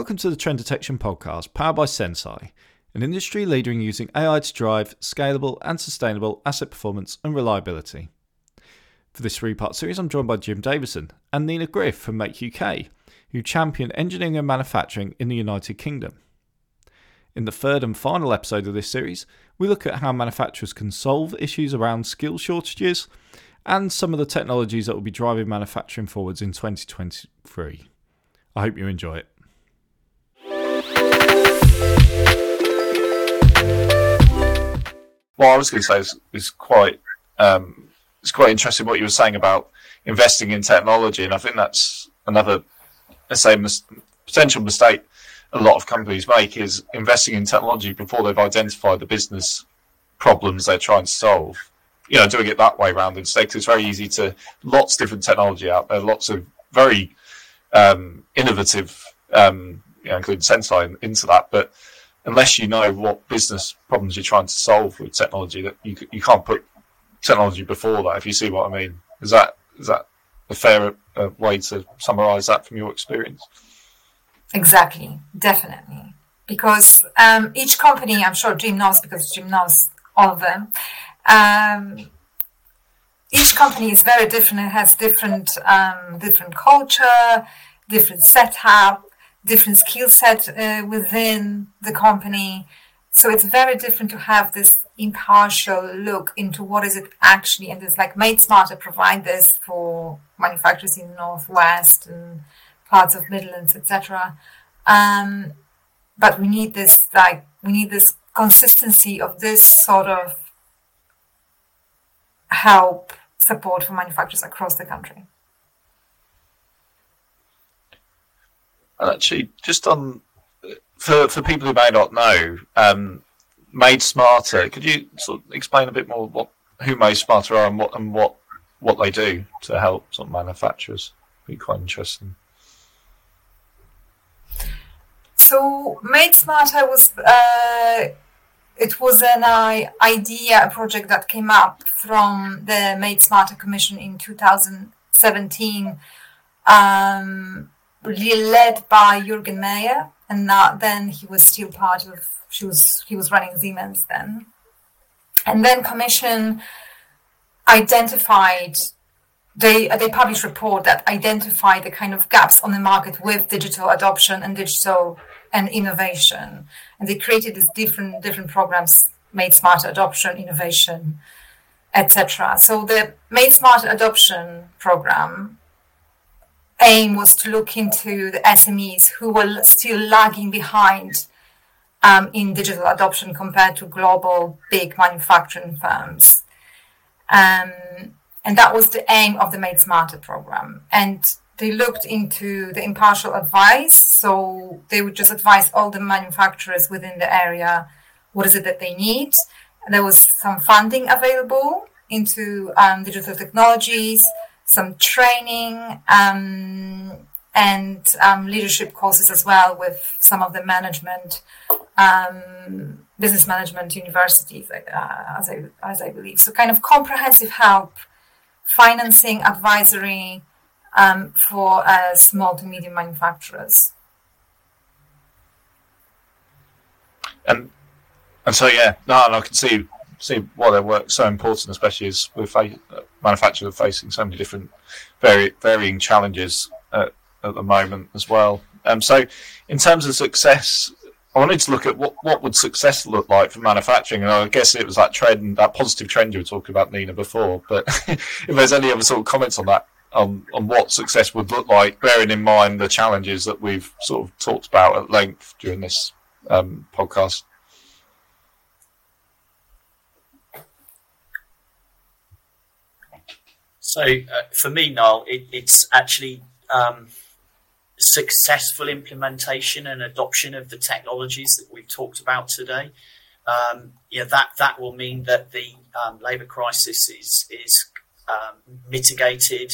Welcome to the Trend Detection Podcast, powered by Senseye, an industry leader in using AI to drive scalable and sustainable asset performance and reliability. For this three part series, I'm joined by Jim Davison and Nina Griff from Make UK, who champion engineering and manufacturing in the United Kingdom. In the third and final episode of this series, we look at how manufacturers can solve issues around skill shortages and some of the technologies that will be driving manufacturing forwards in 2023. I hope you enjoy it. What I was going to say is, quite um, it's quite interesting what you were saying about investing in technology, and I think that's another, say, mis- potential mistake a lot of companies make is investing in technology before they've identified the business problems they're trying to solve. You know, doing it that way around instead, because it's very easy to lots of different technology out there, lots of very um, innovative, um, you know, including Senseye into that, but unless you know what business problems you're trying to solve with technology, that you you can't put technology before that. If you see what I mean, is that is that a fair uh, way to summarise that from your experience? Exactly, definitely. Because um, each company, I'm sure Jim knows because Jim knows all of them. Um, each company is very different. It has different um, different culture, different setup, different skill set uh, within the company. So it's very different to have this impartial look into what is it actually. And it's like Made Smarter provide this for manufacturers in the Northwest and parts of Midlands, etc. Um, but we need this like we need this consistency of this sort of help support for manufacturers across the country. And actually, just on for for people who may not know, um, Made Smarter, could you sort of explain a bit more what who Made Smarter are and what and what what they do to help sort of manufacturers? Be quite interesting. So Made Smarter was uh, it was an uh, idea, a project that came up from the Made Smarter Commission in 2017, um, led by Jürgen Maier, and then he was still part of. She was he was running Siemens then, and then Commission identified they they published report that identified the kind of gaps on the market with digital adoption and digital and innovation. And they created these different different programs, Made Smarter Adoption, Innovation, etc. So the Made Smarter Adoption program aim was to look into the SMEs who were still lagging behind um, in digital adoption compared to global big manufacturing firms. Um, and that was the aim of the Made Smarter program. And they looked into the impartial advice. So they would just advise all the manufacturers within the area what is it that they need. And there was some funding available into um, digital technologies, some training, um, and um, leadership courses as well with some of the management, um, business management universities, uh, as I as I believe. So kind of comprehensive help, financing, advisory, um, for uh, small to medium manufacturers. And and so yeah, no, I can see see why their work's so important, especially as we're fa- manufacturers are facing so many different very varying challenges at, at the moment as well. Um, so in terms of success, I wanted to look at what, what would success look like for manufacturing, and I guess it was that trend, that positive trend you were talking about, Nina, before. But if there's any other sort of comments on that, on, on what success would look like, bearing in mind the challenges that we've sort of talked about at length during this um, podcast. So uh, for me, Niall, it, it's actually um, successful implementation and adoption of the technologies that we've talked about today. Um, yeah, that that will mean that the um, labour crisis is is um, mitigated.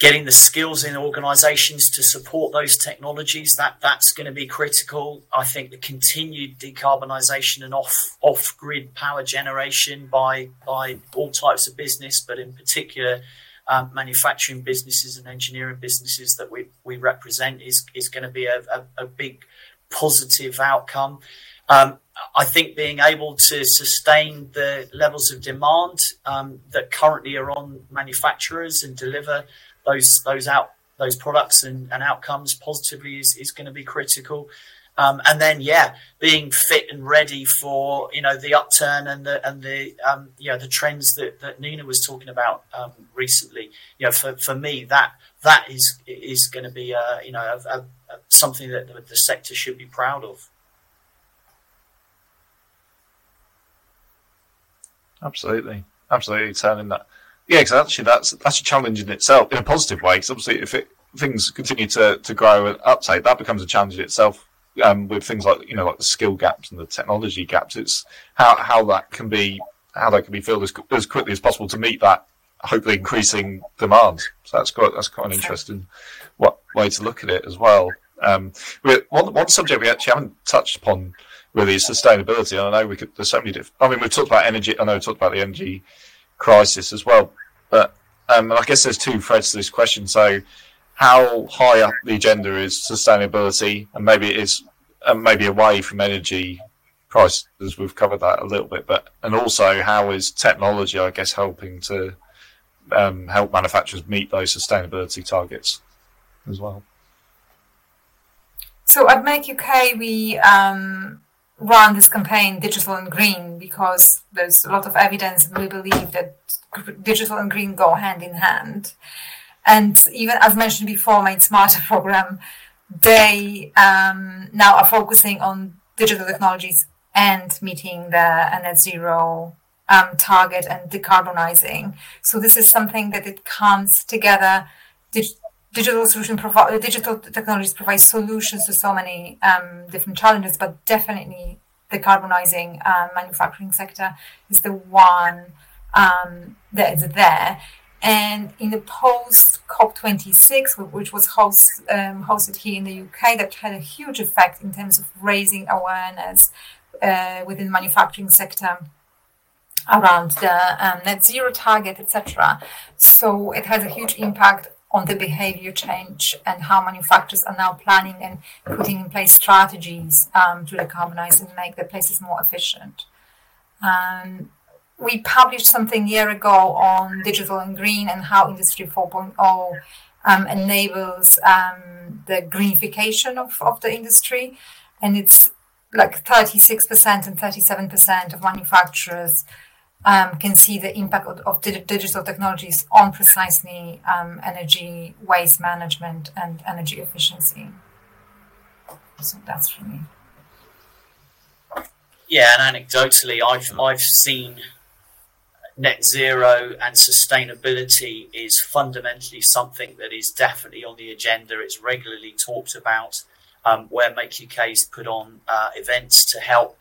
Getting the skills in organisations to support those technologies that that's going to be critical. I think the continued decarbonisation and off off grid power generation by by all types of business, but in particular um, manufacturing businesses and engineering businesses that we, we represent is, is going to be a, a, a big positive outcome. Um, I think being able to sustain the levels of demand um, that currently are on manufacturers and deliver those those out those products and, and outcomes positively is, is going to be critical. Um, and then, yeah, being fit and ready for you know the upturn and the and the um, you know the trends that, that Nina was talking about um, recently. You know, for, for me, that that is is going to be a, you know a, a, something that the, the sector should be proud of. Absolutely, absolutely, turning that. Yeah, because actually, that's that's a challenge in itself in a positive way. Because obviously, if it, things continue to, to grow and uptake, that becomes a challenge in itself. Um, with things like you know, like the skill gaps and the technology gaps, it's how how that can be how that can be filled as, as quickly as possible to meet that hopefully increasing demand. So that's quite that's quite an interesting what, way to look at it as well. Um, one one subject we actually haven't touched upon really is sustainability. And I know we could. There's so many different. I mean, we've talked about energy. I know we talked about the energy crisis as well. But um, I guess there's two threads to this question. So, how high up the agenda is sustainability, and maybe it is um, maybe away from energy prices. We've covered that a little bit, but and also how is technology, I guess, helping to um, help manufacturers meet those sustainability targets as well. So at Make UK, we um, run this campaign digital and green because there's a lot of evidence and we believe that digital and green go hand in hand. And even as mentioned before Made Smarter program they um, now are focusing on digital technologies and meeting the net zero um, target and decarbonizing. So this is something that it comes together digital solution provide digital technologies provide solutions to so many um, different challenges, but definitely decarbonizing um, manufacturing sector is the one um, that is there. And in the post COP26, which was host, um, hosted here in the UK, that had a huge effect in terms of raising awareness uh, within the manufacturing sector around the um, net zero target, etc. So it has a huge impact on the behavior change and how manufacturers are now planning and putting in place strategies um, to decarbonize and make their places more efficient. Um, we published something a year ago on digital and green and how Industry 4.0 um, enables um, the greenification of, of the industry. And it's like 36% and 37% of manufacturers um, can see the impact of, of digital technologies on precisely um, energy waste management and energy efficiency. So that's for me. Yeah, and anecdotally, I've I've seen net zero and sustainability is fundamentally something that is definitely on the agenda. It's regularly talked about. Um, where Make UK's put on uh, events to help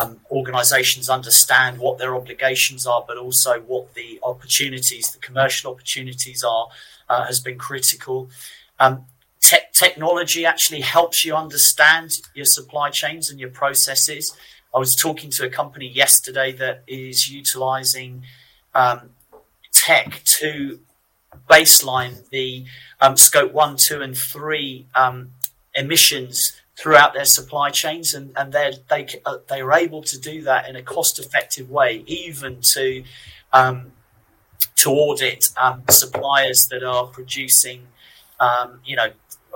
um, organisations understand what their obligations are, but also what the opportunities, the commercial opportunities are, uh, has been critical. Um, te- technology actually helps you understand your supply chains and your processes. I was talking to a company yesterday that is utilising um, tech to baseline the um, scope one, two, and three um, emissions throughout their supply chains, and and they they uh, they are able to do that in a cost effective way, even to um, to audit um, suppliers that are producing, um, you know,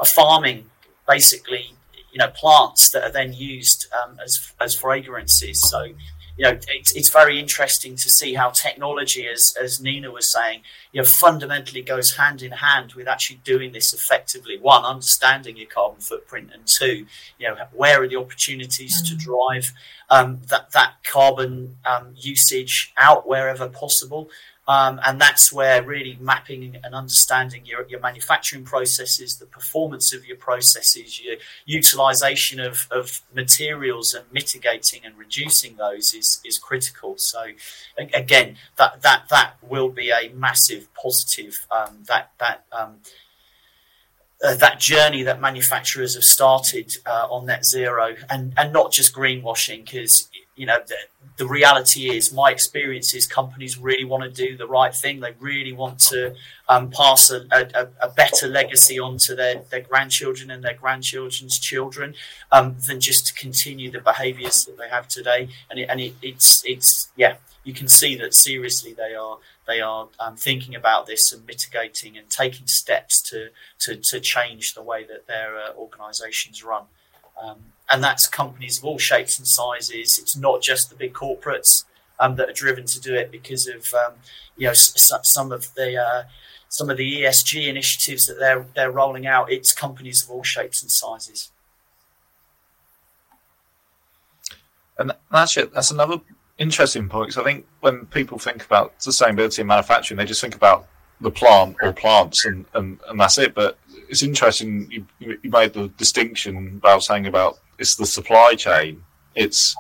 farming basically, you know, plants that are then used um, as as fragrances. So you know, it's, it's very interesting to see how technology, as, as Nina was saying, you know, fundamentally goes hand in hand with actually doing this effectively. One, understanding your carbon footprint, and two, you know, where are the opportunities mm. to drive um, that that carbon um, usage out wherever possible, um, and that's where really mapping and understanding your, your manufacturing processes, the performance of your processes, your utilization of, of materials and mitigating and reducing those is, is critical. So again, that, that, that will be a massive positive, um, that, that, um, uh, that journey that manufacturers have started uh, on net zero and, and not just greenwashing because you know, the, the, reality is, my experience is companies really want to do the right thing. They really want to um, pass a, a, a, better legacy on to their, their grandchildren and their grandchildren's children um, than just to continue the behaviours that they have today. And, it, and it, it's it's yeah, you can see that seriously they are they are um, thinking about this and mitigating and taking steps to to, to change the way that their uh, organisations run. Um, and that's companies of all shapes and sizes. It's not just the big corporates um, that are driven to do it because of um, you know s- some of the uh, some of the ESG initiatives that they're they're rolling out. It's companies of all shapes and sizes. And that's it. That's another interesting point. Because I think when people think about sustainability in manufacturing, they just think about the plant or plants, and, and, and that's it. But it's interesting you, you made the distinction about saying about it's the supply chain. It's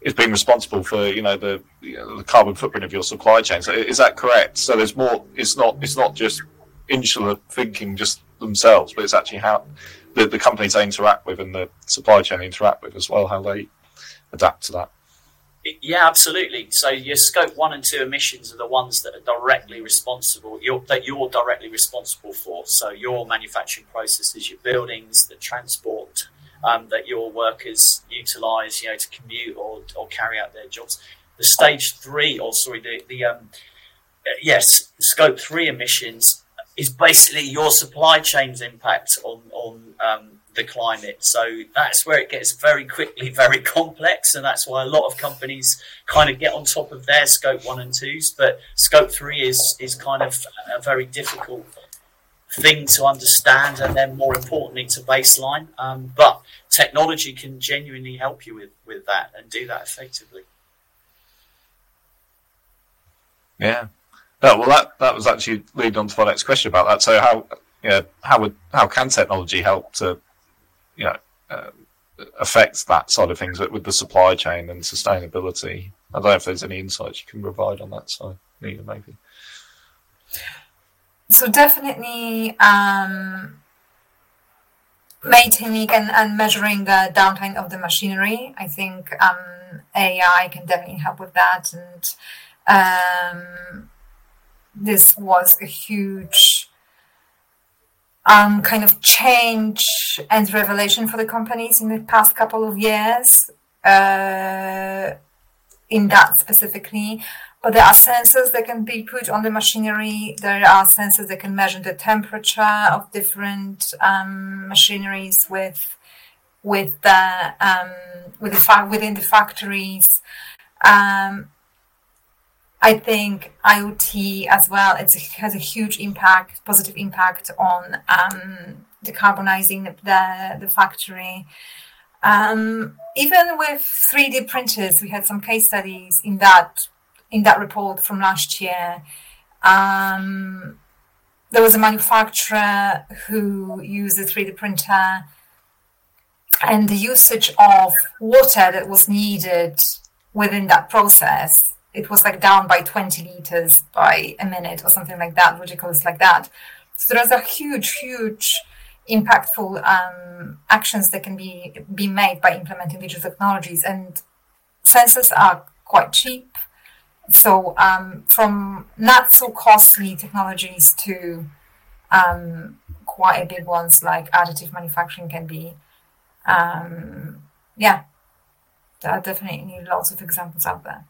it's been responsible for you know the you know, the carbon footprint of your supply chain. So is that correct? So there's more. It's not it's not just insular thinking just themselves, but it's actually how the, the companies they interact with and the supply chain interact with as well, how they adapt to that. Yeah, absolutely. So your scope one and two emissions are the ones that are directly responsible, you're, that you're directly responsible for. So your manufacturing processes, your buildings, the transport um, that your workers utilise, you know, to commute or, or carry out their jobs. The stage three, or sorry, the, the um, yes, scope three emissions is basically your supply chain's impact on on um, the climate. So that's where it gets very quickly very complex, and that's why a lot of companies kind of get on top of their scope one and twos. But scope three is is kind of a very difficult thing to understand, and then more importantly to baseline. Um, but technology can genuinely help you with with that and do that effectively. Yeah. No, well, that, that was actually leading on to my next question about that. So, how you know, how would how can technology help to you know, uh, affects that side of things with the supply chain and sustainability. I don't know if there's any insights you can provide on that side, Nina, maybe. So definitely um, maintaining and, and measuring the downtime of the machinery. I think um, AI can definitely help with that, and um, this was a huge um, kind of change and revelation for the companies in the past couple of years uh, in that specifically. But there are sensors that can be put on the machinery. There are sensors that can measure the temperature of different um, machineries with with the um, with the fa- within the factories. Um, I think IoT as well it has a huge impact, positive impact on um, decarbonizing the, the factory. Um, even with 3D printers, we had some case studies in that in that report from last year. Um, there was a manufacturer who used a 3D printer, and the usage of water that was needed within that process it was like down by 20 liters by a minute or something like that, ridiculous like that. So there's a huge, huge impactful um, actions that can be be made by implementing digital technologies and sensors are quite cheap so um, from not so costly technologies to um, quite a big ones like additive manufacturing can be um, yeah there are definitely lots of examples out there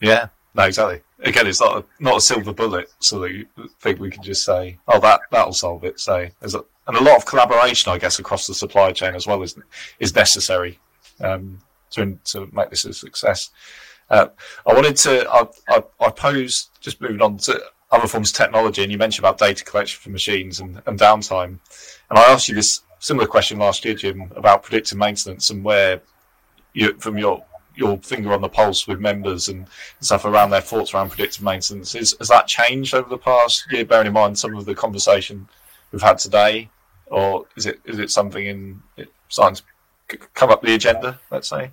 yeah, no, exactly. Again, it's not a, not a silver bullet, so that you think we can just say, "Oh, that that'll solve it." So there's a, and a lot of collaboration, I guess, across the supply chain as well is is necessary um, to to make this a success. Uh, I wanted to I, I, I pose just moving on to other forms of technology, and you mentioned about data collection for machines and, and downtime, and I asked you this similar question last year, Jim, about predictive maintenance and where you, from your your finger on the pulse with members and stuff around their thoughts around predictive maintenance. Is, has that changed over the past year, bearing in mind some of the conversation we've had today? Or is it is it something in science come up the agenda, let's say?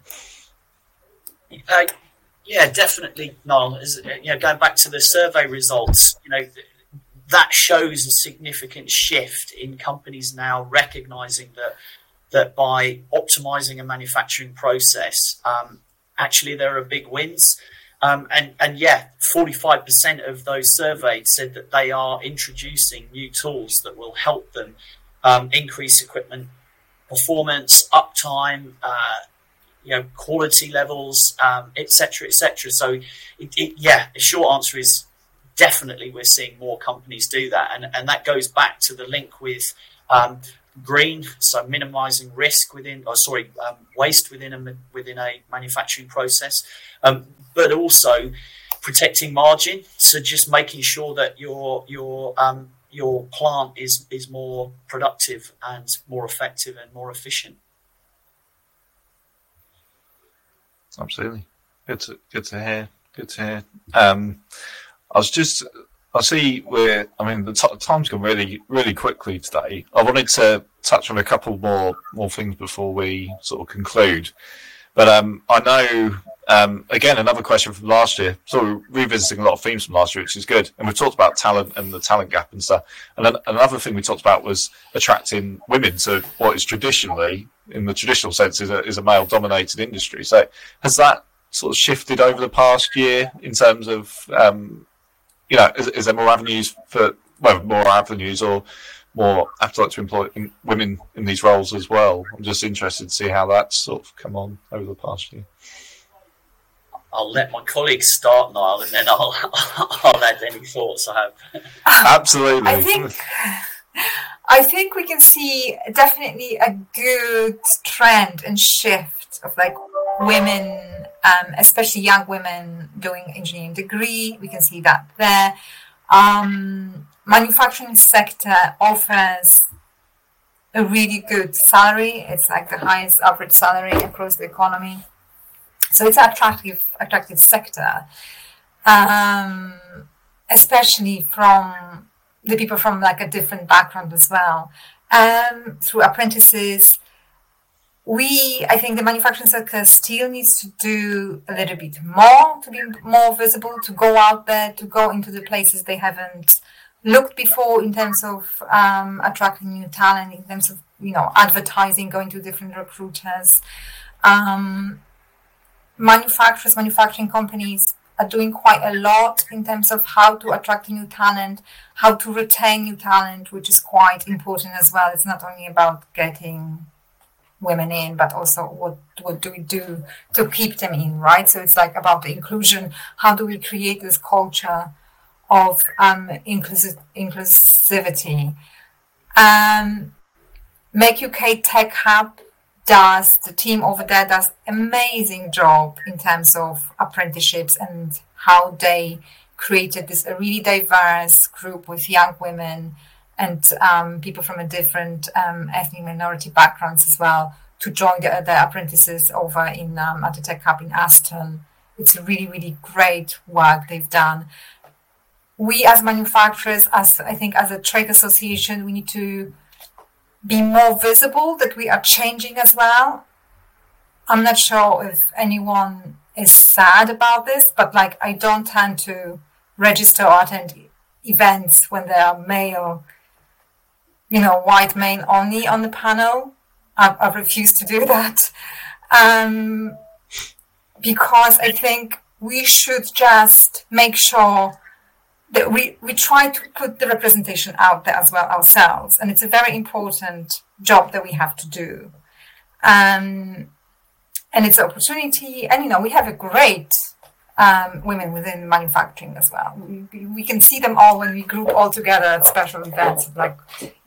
Uh, yeah, definitely, Noel. As, you know, going back to the survey results, you know, that shows a significant shift in companies now recognizing that that by optimizing a manufacturing process, um, actually there are big wins. Um, and, and yeah, 45% of those surveyed said that they are introducing new tools that will help them um, increase equipment performance, uptime, uh, you know, quality levels, etc., um, etc. Et so, it, it, yeah, the short answer is definitely we're seeing more companies do that, and and that goes back to the link with um, green, so minimizing risk within, or sorry, um, waste within a within a manufacturing process, um, but also protecting margin. So just making sure that your your um, your plant is is more productive and more effective and more efficient. Absolutely, good to good to hear. Good to hear. Um, I was just I see where I mean the t- time's gone really really quickly today. I wanted to touch on a couple more more things before we sort of conclude. But um, I know um, again another question from last year, of revisiting a lot of themes from last year, which is good. And we've talked about talent and the talent gap and stuff. And then another thing we talked about was attracting women to what is traditionally, in the traditional sense, is a, is a male dominated industry. So has that sort of shifted over the past year in terms of um, you know, is, is there more avenues for well, more avenues or more appetite to employ women in these roles as well? I'm just interested to see how that's sort of come on over the past year. I'll let my colleagues start, Niall, and then I'll I'll add any thoughts I have. Absolutely. I think I think we can see definitely a good trend and shift of like women um, especially young women doing engineering degree. We can see that there. Um, manufacturing sector offers a really good salary. It's like the highest average salary across the economy. So it's an attractive, attractive sector, um, especially from the people from like a different background as well. Um, through apprentices, we, I think the manufacturing sector still needs to do a little bit more to be more visible, to go out there, to go into the places they haven't looked before in terms of um, attracting new talent, in terms of, you know, advertising, going to different recruiters. Um, manufacturers, manufacturing companies are doing quite a lot in terms of how to attract new talent, how to retain new talent, which is quite important as well. It's not only about getting women in, but also what what do we do to keep them in, right? So it's like about the inclusion. How do we create this culture of um, inclusive inclusivity? Um, Make UK Tech Hub does the team over there does amazing job in terms of apprenticeships and how they created this a really diverse group with young women and um, people from a different um, ethnic minority backgrounds as well to join the, the apprentices over in um, at the Tech Hub in Aston. It's really, really great work they've done. We as manufacturers, as I think as a trade association, we need to be more visible that we are changing as well. I'm not sure if anyone is sad about this, but like I don't tend to register or attend events when there are male you know, white men only on the panel. I've, I've refused to do that um, because I think we should just make sure that we, we try to put the representation out there as well ourselves. And it's a very important job that we have to do. Um, and it's an opportunity. And, you know, we have a great um, women within manufacturing as well. We, we can see them all when we group all together at special events like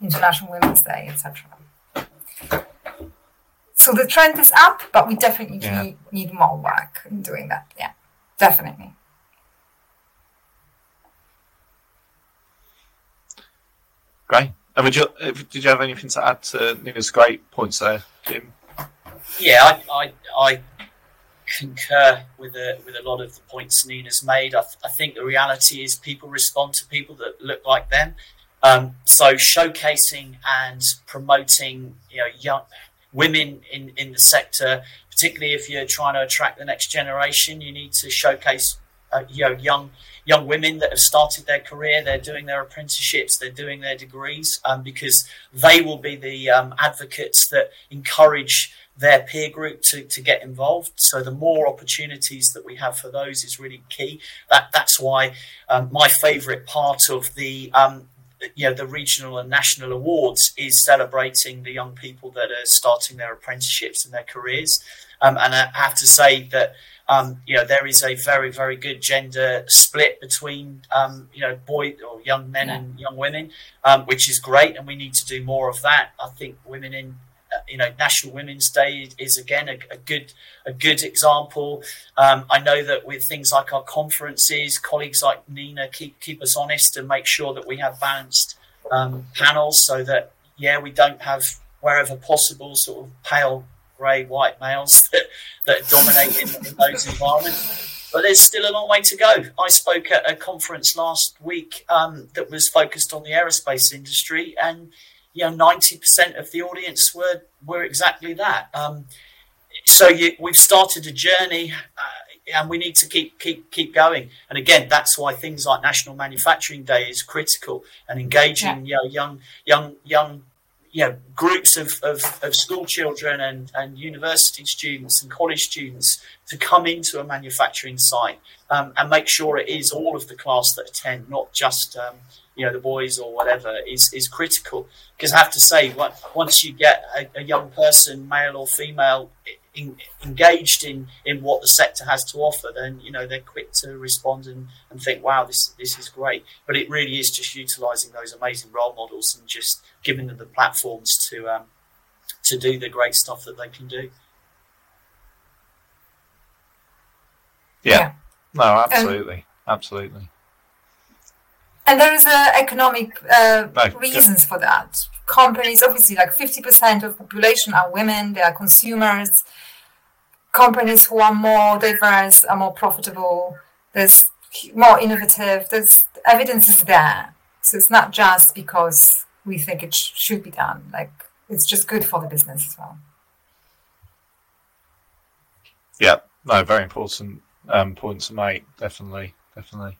International Women's Day, etc. So the trend is up, but we definitely yeah. need, need more work in doing that. Yeah, definitely. Great. And would you, did you have anything to add to Nina's great points there, Jim? Yeah, I, I, I concur with a, with a lot of the points Nina's made. I, th- I, think the reality is people respond to people that look like them. Um, so showcasing and promoting, you know, young women in, in the sector, particularly if you're trying to attract the next generation, you need to showcase, uh, you know, young young women that have started their career. They're doing their apprenticeships, they're doing their degrees, um, because they will be the um, advocates that encourage their peer group to, to get involved. So the more opportunities that we have for those is really key. That that's why um, my favourite part of the um, you know the regional and national awards is celebrating the young people that are starting their apprenticeships and their careers. Um, and I have to say that um, you know there is a very very good gender split between um, you know boy or young men yeah. and young women, um, which is great, and we need to do more of that. I think women in uh, you know National Women's Day is again a, a good a good example. Um, I know that with things like our conferences, colleagues like Nina keep keep us honest and make sure that we have balanced um, panels so that yeah we don't have wherever possible sort of pale grey white males that, that dominate in, in those environments. But there's still a long way to go. I spoke at a conference last week um, that was focused on the aerospace industry, and you know, ninety percent of the audience were were exactly that. Um, so you, we've started a journey, uh, and we need to keep keep keep going. And again, that's why things like National Manufacturing Day is critical, and engaging yeah. you know, young young young you know, groups of, of, of, school children and, and university students and college students to come into a manufacturing site um, and make sure it is all of the class that attend, not just um, you know the boys or whatever, is is critical. Because I have to say, once you get a, a young person, male or female, in, engaged in, in what the sector has to offer, then you know they're quick to respond and, and think, "Wow, this this is great." But it really is just utilising those amazing role models and just giving them the platforms to um, to do the great stuff that they can do. Yeah, yeah. no, absolutely, um, absolutely. And there is uh, economic uh, no, reasons for that. Companies, obviously, like fifty percent of population are women. They are consumers. Companies who are more diverse are more profitable. There's more innovative. There's evidence is there. So it's not just because we think it sh- should be done. Like it's just good for the business as well. Yeah, no, very important um, point to make. Definitely, definitely.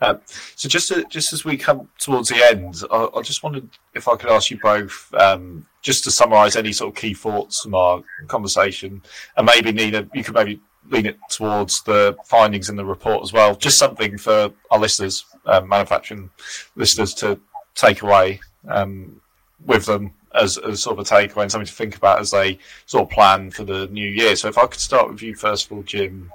Uh, so just to, just as we come towards the end, I, I, just wondered if I could ask you both um, just to summarise any sort of key thoughts from our conversation, and maybe Nina, you could maybe lean it towards the findings in the report as well. Just something for our listeners, um, manufacturing listeners, to take away um, with them as, as sort of a takeaway and something to think about as they sort of plan for the new year. So if I could start with you first of all, Jim,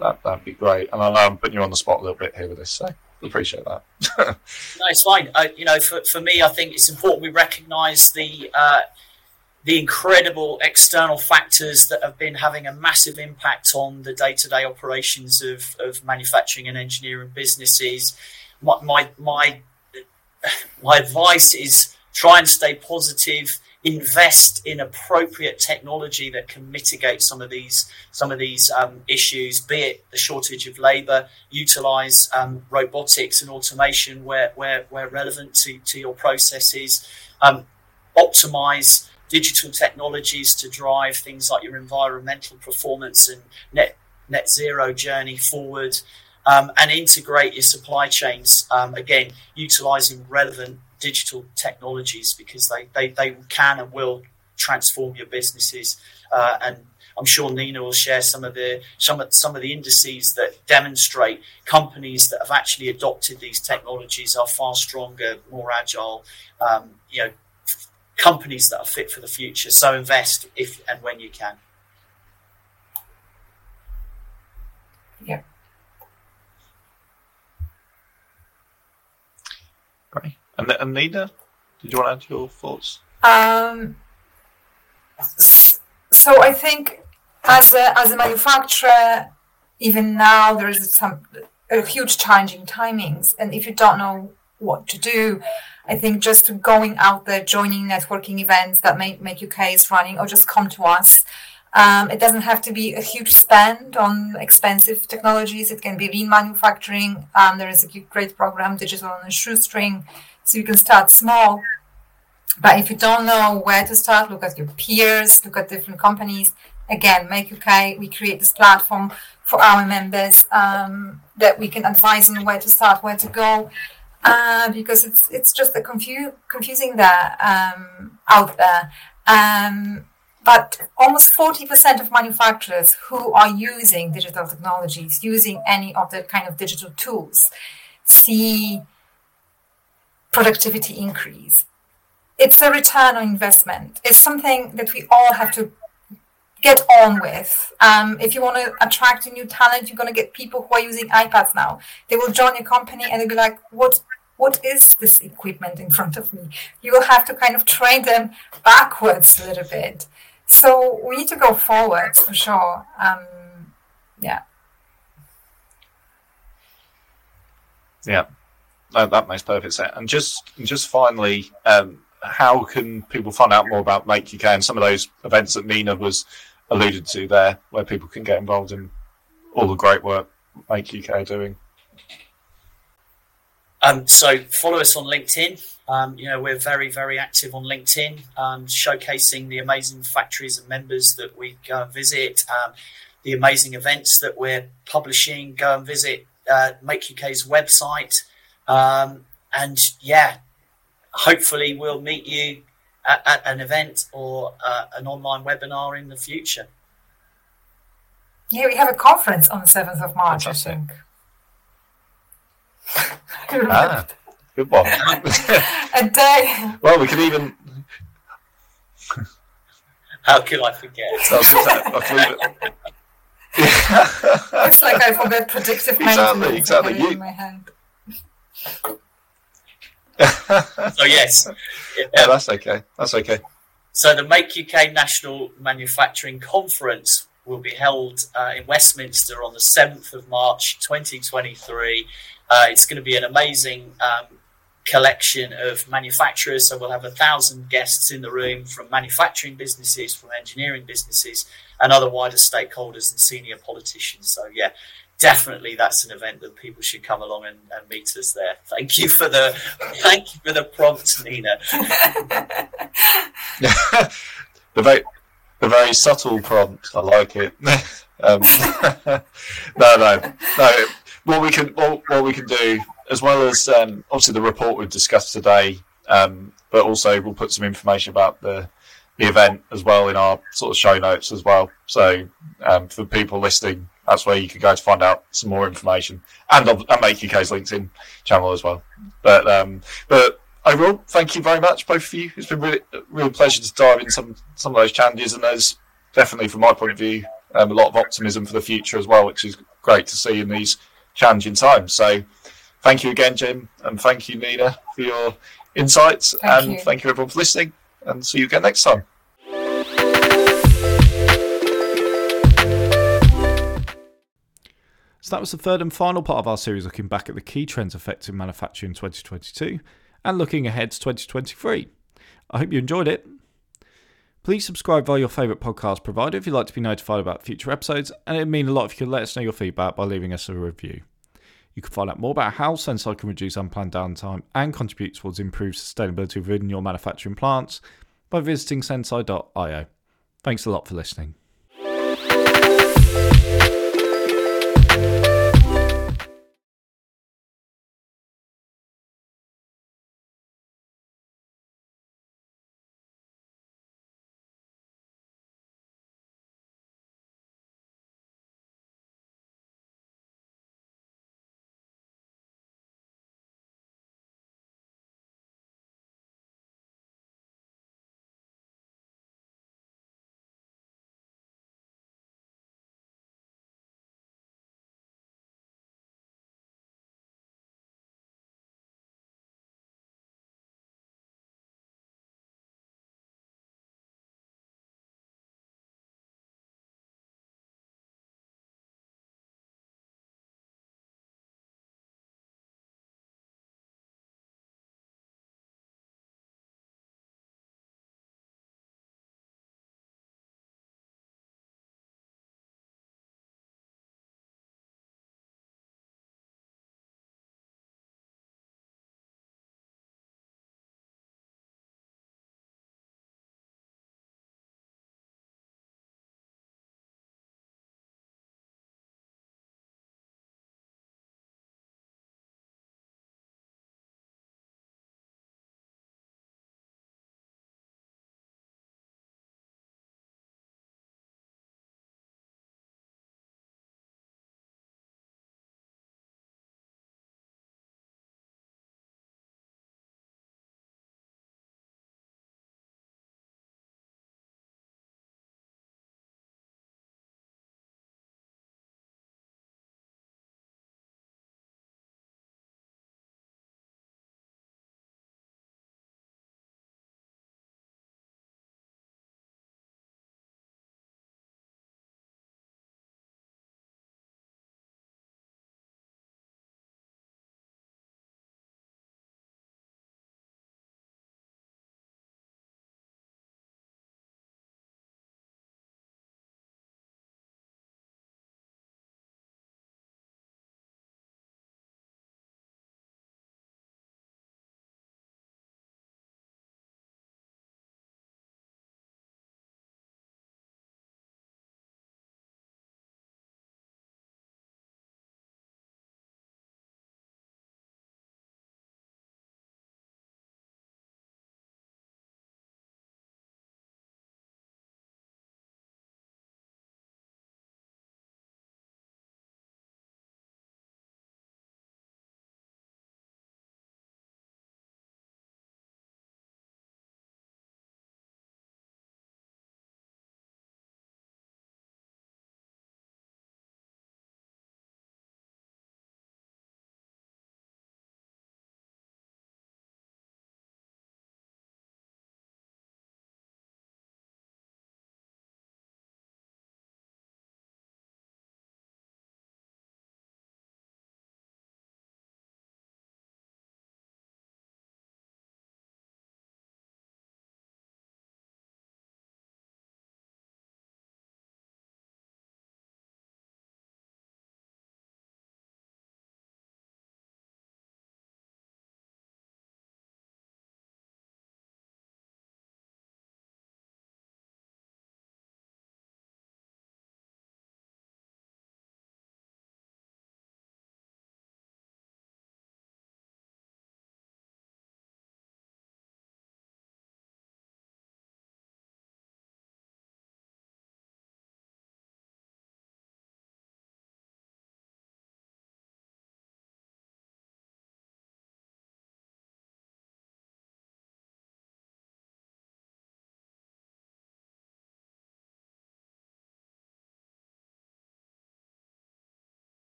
that that'd be great. And I know I'm putting you on the spot a little bit here with this, so appreciate that. no, it's fine. Uh, you know, for, for me, I think it's important we recognise the uh, the incredible external factors that have been having a massive impact on the day to day operations of, of manufacturing and engineering businesses. My, my my my advice is try and stay positive invest in appropriate technology that can mitigate some of these some of these um, issues, be it the shortage of labour, utilise um, robotics and automation where where, where relevant to, to your processes, um, optimise digital technologies to drive things like your environmental performance and net net zero journey forward. Um, and integrate your supply chains um, again, utilizing relevant digital technologies because they, they, they can and will transform your businesses. Uh, and I'm sure Nina will share some of the some of, some of the indices that demonstrate companies that have actually adopted these technologies are far stronger, more agile. Um, you know, companies that are fit for the future. So invest if and when you can. Yeah. Great. And, and Nina, did you want to add your thoughts? Um, so I think as a, as a manufacturer, even now there is some a huge challenging timings, and if you don't know what to do, I think just going out there, joining networking events that Make Make is running, or just come to us. Um, it doesn't have to be a huge spend on expensive technologies. It can be lean manufacturing. Um, there is a great program, Digital on a Shoestring, so you can start small. But if you don't know where to start, look at your peers, look at different companies. Again, Make UK, we create this platform for our members um, that we can advise on where to start, where to go, uh, because it's it's just a confu- confusing there um, out there. Um, but almost 40% of manufacturers who are using digital technologies, using any of the kind of digital tools, see productivity increase. It's a return on investment. It's something that we all have to get on with. Um, if you want to attract a new talent, you're going to get people who are using iPads now. They will join your company and they'll be like, what what is this equipment in front of me? You will have to kind of train them backwards a little bit. So we need to go forwards for sure. Um, yeah. Yeah, that, makes perfect sense. And just just finally, um, how can people find out more about Make UK and some of those events that Nina was alluded to there, where people can get involved in all the great work Make UK are doing? Um, so follow us on LinkedIn. Um, you know we're very very active on LinkedIn, um, showcasing the amazing factories and members that we go and visit, um, the amazing events that we're publishing. Go and visit uh, Make UK's website, um, and yeah, hopefully we'll meet you at, at an event or uh, an online webinar in the future. Yeah, we have a conference on the seventh of March, Fantastic. I think. Ah, good one. a day. well, we could even. How could I forget? I was I believe it. It's like I forget predictive Exactly, exactly. It You- in my hand. So yes, yeah, that's okay. That's okay. So the Make UK National Manufacturing Conference will be held uh, in Westminster on the 7th of March 2023. Uh, it's going to be an amazing um, collection of manufacturers. So we'll have a thousand guests in the room from manufacturing businesses, from engineering businesses, and other wider stakeholders and senior politicians. So yeah, definitely that's an event that people should come along and, and meet us there. Thank you for the thank you for the prompt, Nina. the very, the very subtle prompt. I like it. um, no, no, no. What we can, what, what we can do, as well as um, obviously the report we've discussed today, um, but also we'll put some information about the the event as well in our sort of show notes as well. So um, for people listening, that's where you can go to find out some more information, and and make UK's LinkedIn channel as well. But um, but overall, thank you very much, both of you. It's been really, a real pleasure to dive in some some of those challenges, and there's definitely, from my point of view, um, a lot of optimism for the future as well, which is great to see in these challenging times. So, thank you again, Jim, and thank you, Nina, for your insights, Thank and you. thank you everyone for listening, and see you again next time. So that was the third and final part of our series looking back at the key trends affecting manufacturing in 2022 and looking ahead to 2023. I hope you enjoyed it. Please subscribe via your favourite podcast provider if you'd like to be notified about future episodes, and it'd mean a lot if you could let us know your feedback by leaving us a review. You can find out more about how Senseye can reduce unplanned downtime and contribute towards improved sustainability within your manufacturing plants by visiting senseye.io. Thanks a lot for listening.